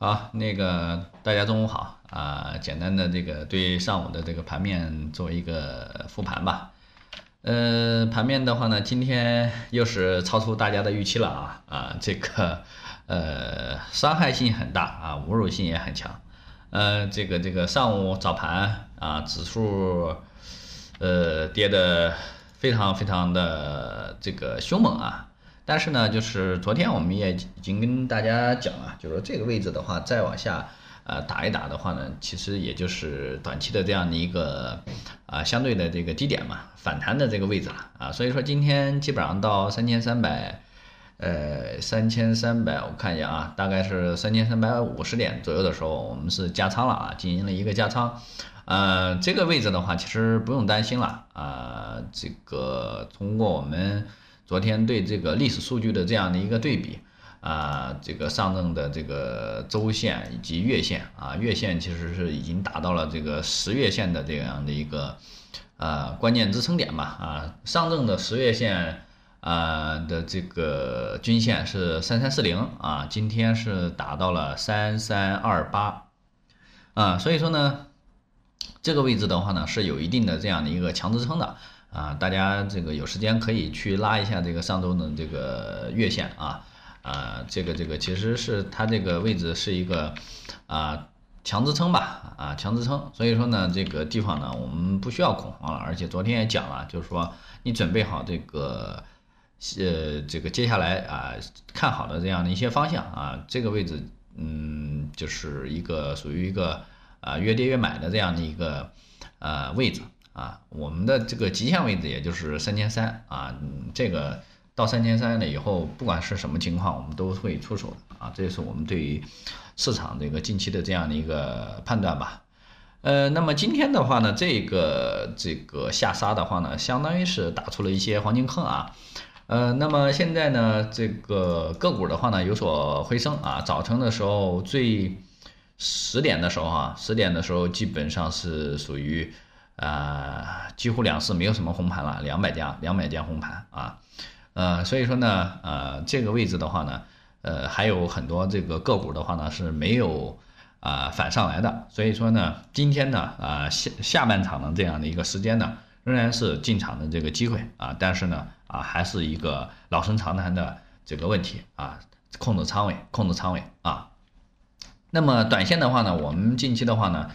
好，那个大家中午好啊，简单的这个对上午的这个盘面做一个复盘吧。呃，盘面的话呢，今天又是超出大家的预期了啊啊，这个呃伤害性很大啊，侮辱性也很强。呃，这个这个上午早盘啊，指数呃跌的非常非常的这个凶猛啊。但是呢，就是昨天我们也已经跟大家讲了，就是说这个位置的话，再往下呃打一打的话呢，其实也就是短期的这样的一个啊相对的这个低点嘛，反弹的这个位置了啊。所以说今天基本上到三千三百，呃三千三百，我看一下啊，大概是三千三百五十点左右的时候，我们是加仓了啊，进行了一个加仓。呃，这个位置的话，其实不用担心了啊，这个通过我们。昨天对这个历史数据的这样的一个对比啊，这个上证的这个周线以及月线啊，月线其实是已经达到了这个十月线的这样的一个呃关键支撑点嘛啊，上证的十月线啊的这个均线是三三四零啊，今天是达到了三三二八啊，所以说呢，这个位置的话呢是有一定的这样的一个强支撑的。啊，大家这个有时间可以去拉一下这个上周的这个月线啊，啊，这个这个其实是它这个位置是一个啊强支撑吧，啊强支撑，所以说呢这个地方呢我们不需要恐慌了，而且昨天也讲了，就是说你准备好这个呃这个接下来啊看好的这样的一些方向啊，这个位置嗯就是一个属于一个啊越跌越买的这样的一个呃位置。啊，我们的这个极限位置也就是三千三啊，这个到三千三了以后，不管是什么情况，我们都会出手的啊，这是我们对于市场这个近期的这样的一个判断吧。呃，那么今天的话呢，这个这个下杀的话呢，相当于是打出了一些黄金坑啊。呃，那么现在呢，这个个股的话呢有所回升啊，早晨的时候最十点的时候啊，十点的时候基本上是属于。啊，几乎两市没有什么红盘了，两百家，两百家红盘啊，呃，所以说呢，呃，这个位置的话呢，呃，还有很多这个个股的话呢是没有啊反上来的，所以说呢，今天呢，啊下下半场的这样的一个时间呢，仍然是进场的这个机会啊，但是呢，啊还是一个老生常谈的这个问题啊，控制仓位，控制仓位啊，那么短线的话呢，我们近期的话呢。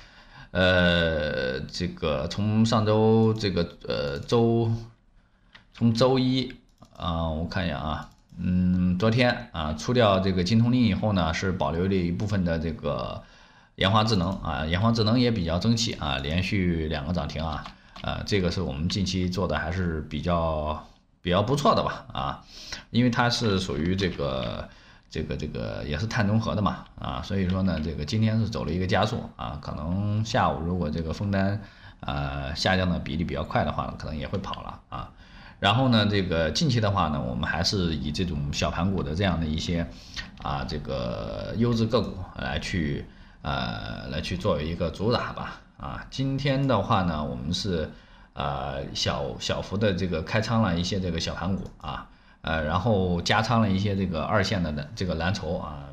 呃，这个从上周这个呃周，从周一啊，我看一下啊，嗯，昨天啊出掉这个金通令以后呢，是保留了一部分的这个研华智能啊，研华智能也比较争气啊，连续两个涨停啊，啊，这个是我们近期做的还是比较比较不错的吧啊，因为它是属于这个。这个这个也是碳中和的嘛，啊，所以说呢，这个今天是走了一个加速啊，可能下午如果这个封单呃下降的比例比较快的话，可能也会跑了啊。然后呢，这个近期的话呢，我们还是以这种小盘股的这样的一些啊这个优质个股来去呃来去作为一个主打吧，啊，今天的话呢，我们是呃小小幅的这个开仓了一些这个小盘股啊。呃，然后加仓了一些这个二线的蓝这个蓝筹啊，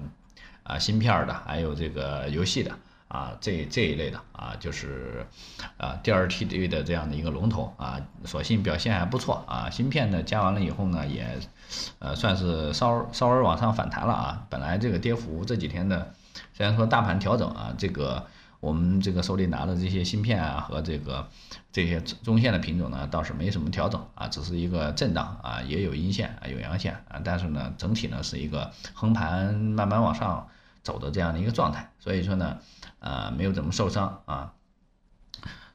啊芯片的，还有这个游戏的啊，这这一类的啊，就是啊第二梯队的这样的一个龙头啊，所幸表现还不错啊。芯片呢加完了以后呢，也呃算是稍稍微往上反弹了啊。本来这个跌幅这几天的，虽然说大盘调整啊，这个。我们这个手里拿的这些芯片啊，和这个这些中线的品种呢，倒是没什么调整啊，只是一个震荡啊，也有阴线啊，有阳线啊，但是呢，整体呢是一个横盘慢慢往上走的这样的一个状态，所以说呢，啊，没有怎么受伤啊，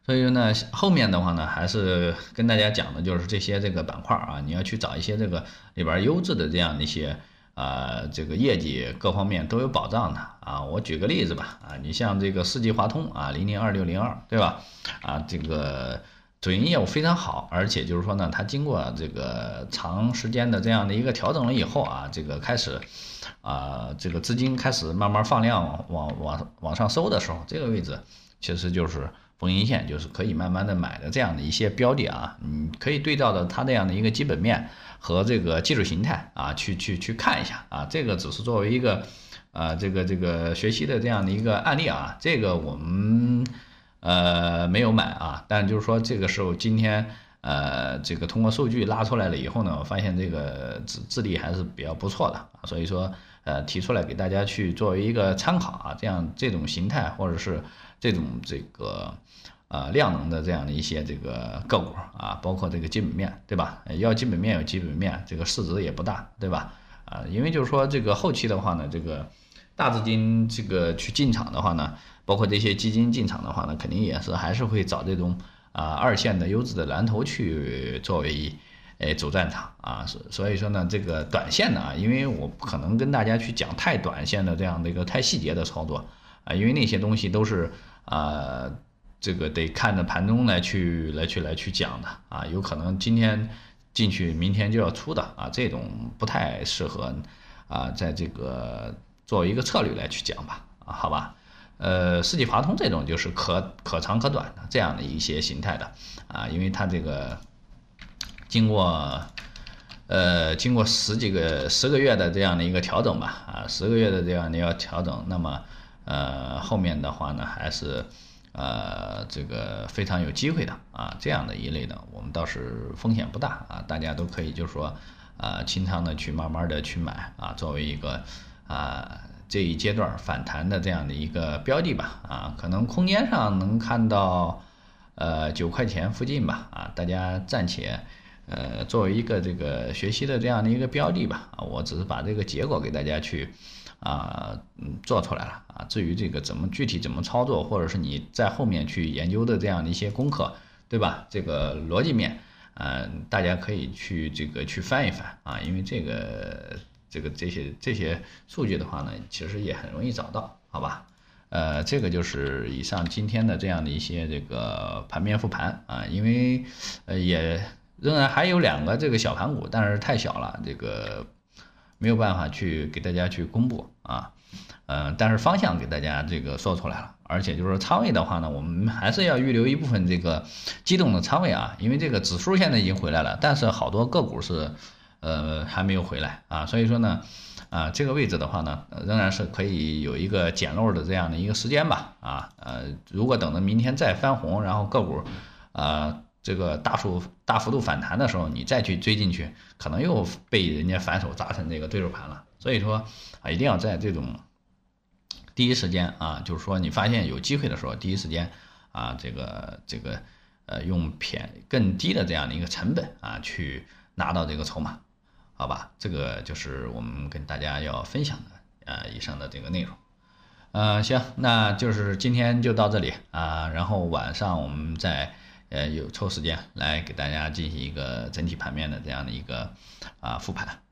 所以说呢，后面的话呢，还是跟大家讲的就是这些这个板块啊，你要去找一些这个里边优质的这样的一些。啊，这个业绩各方面都有保障的啊。我举个例子吧，啊，你像这个世纪华通啊，零零二六零二，对吧？啊，这个主营业务非常好，而且就是说呢，它经过这个长时间的这样的一个调整了以后啊，这个开始啊，这个资金开始慢慢放量往往往上收的时候，这个位置其实就是逢阴线，就是可以慢慢的买的这样的一些标的啊，你可以对照着它这样的一个基本面。和这个技术形态啊，去去去看一下啊，这个只是作为一个啊这个这个学习的这样的一个案例啊，这个我们呃没有买啊，但就是说这个时候今天呃这个通过数据拉出来了以后呢，我发现这个质质地还是比较不错的，所以说呃提出来给大家去作为一个参考啊，这样这种形态或者是这种这个。啊，量能的这样的一些这个个股啊，包括这个基本面对吧？要基本面有基本面，这个市值也不大，对吧？啊，因为就是说这个后期的话呢，这个大资金这个去进场的话呢，包括这些基金进场的话呢，肯定也是还是会找这种啊二线的优质的蓝筹去作为诶主战场啊，所所以说呢，这个短线的啊，因为我不可能跟大家去讲太短线的这样的一个太细节的操作啊，因为那些东西都是啊。这个得看着盘中来去来去来去讲的啊，有可能今天进去，明天就要出的啊，这种不太适合啊，在这个作为一个策略来去讲吧啊，好吧，呃，世纪华通这种就是可可长可短的这样的一些形态的啊，因为它这个经过呃经过十几个十个月的这样的一个调整吧啊，十个月的这样的要调整，那么呃后面的话呢还是。呃，这个非常有机会的啊，这样的一类的，我们倒是风险不大啊，大家都可以就是说，啊，清仓的去慢慢的去买啊，作为一个啊这一阶段反弹的这样的一个标的吧啊，可能空间上能看到呃九块钱附近吧啊，大家暂且呃作为一个这个学习的这样的一个标的吧啊，我只是把这个结果给大家去。啊，嗯，做出来了啊。至于这个怎么具体怎么操作，或者是你在后面去研究的这样的一些功课，对吧？这个逻辑面，嗯，大家可以去这个去翻一翻啊。因为这个这个这些这些数据的话呢，其实也很容易找到，好吧？呃，这个就是以上今天的这样的一些这个盘面复盘啊。因为呃也仍然还有两个这个小盘股，但是太小了，这个。没有办法去给大家去公布啊，嗯，但是方向给大家这个说出来了，而且就是仓位的话呢，我们还是要预留一部分这个机动的仓位啊，因为这个指数现在已经回来了，但是好多个股是呃还没有回来啊，所以说呢，啊这个位置的话呢，仍然是可以有一个捡漏的这样的一个时间吧，啊呃，如果等到明天再翻红，然后个股啊。这个大幅大幅度反弹的时候，你再去追进去，可能又被人家反手砸成这个对手盘了。所以说啊，一定要在这种第一时间啊，就是说你发现有机会的时候，第一时间啊，这个这个呃，用偏更低的这样的一个成本啊，去拿到这个筹码，好吧？这个就是我们跟大家要分享的啊，以上的这个内容。嗯，行，那就是今天就到这里啊，然后晚上我们再。呃，有抽时间来给大家进行一个整体盘面的这样的一个啊复盘。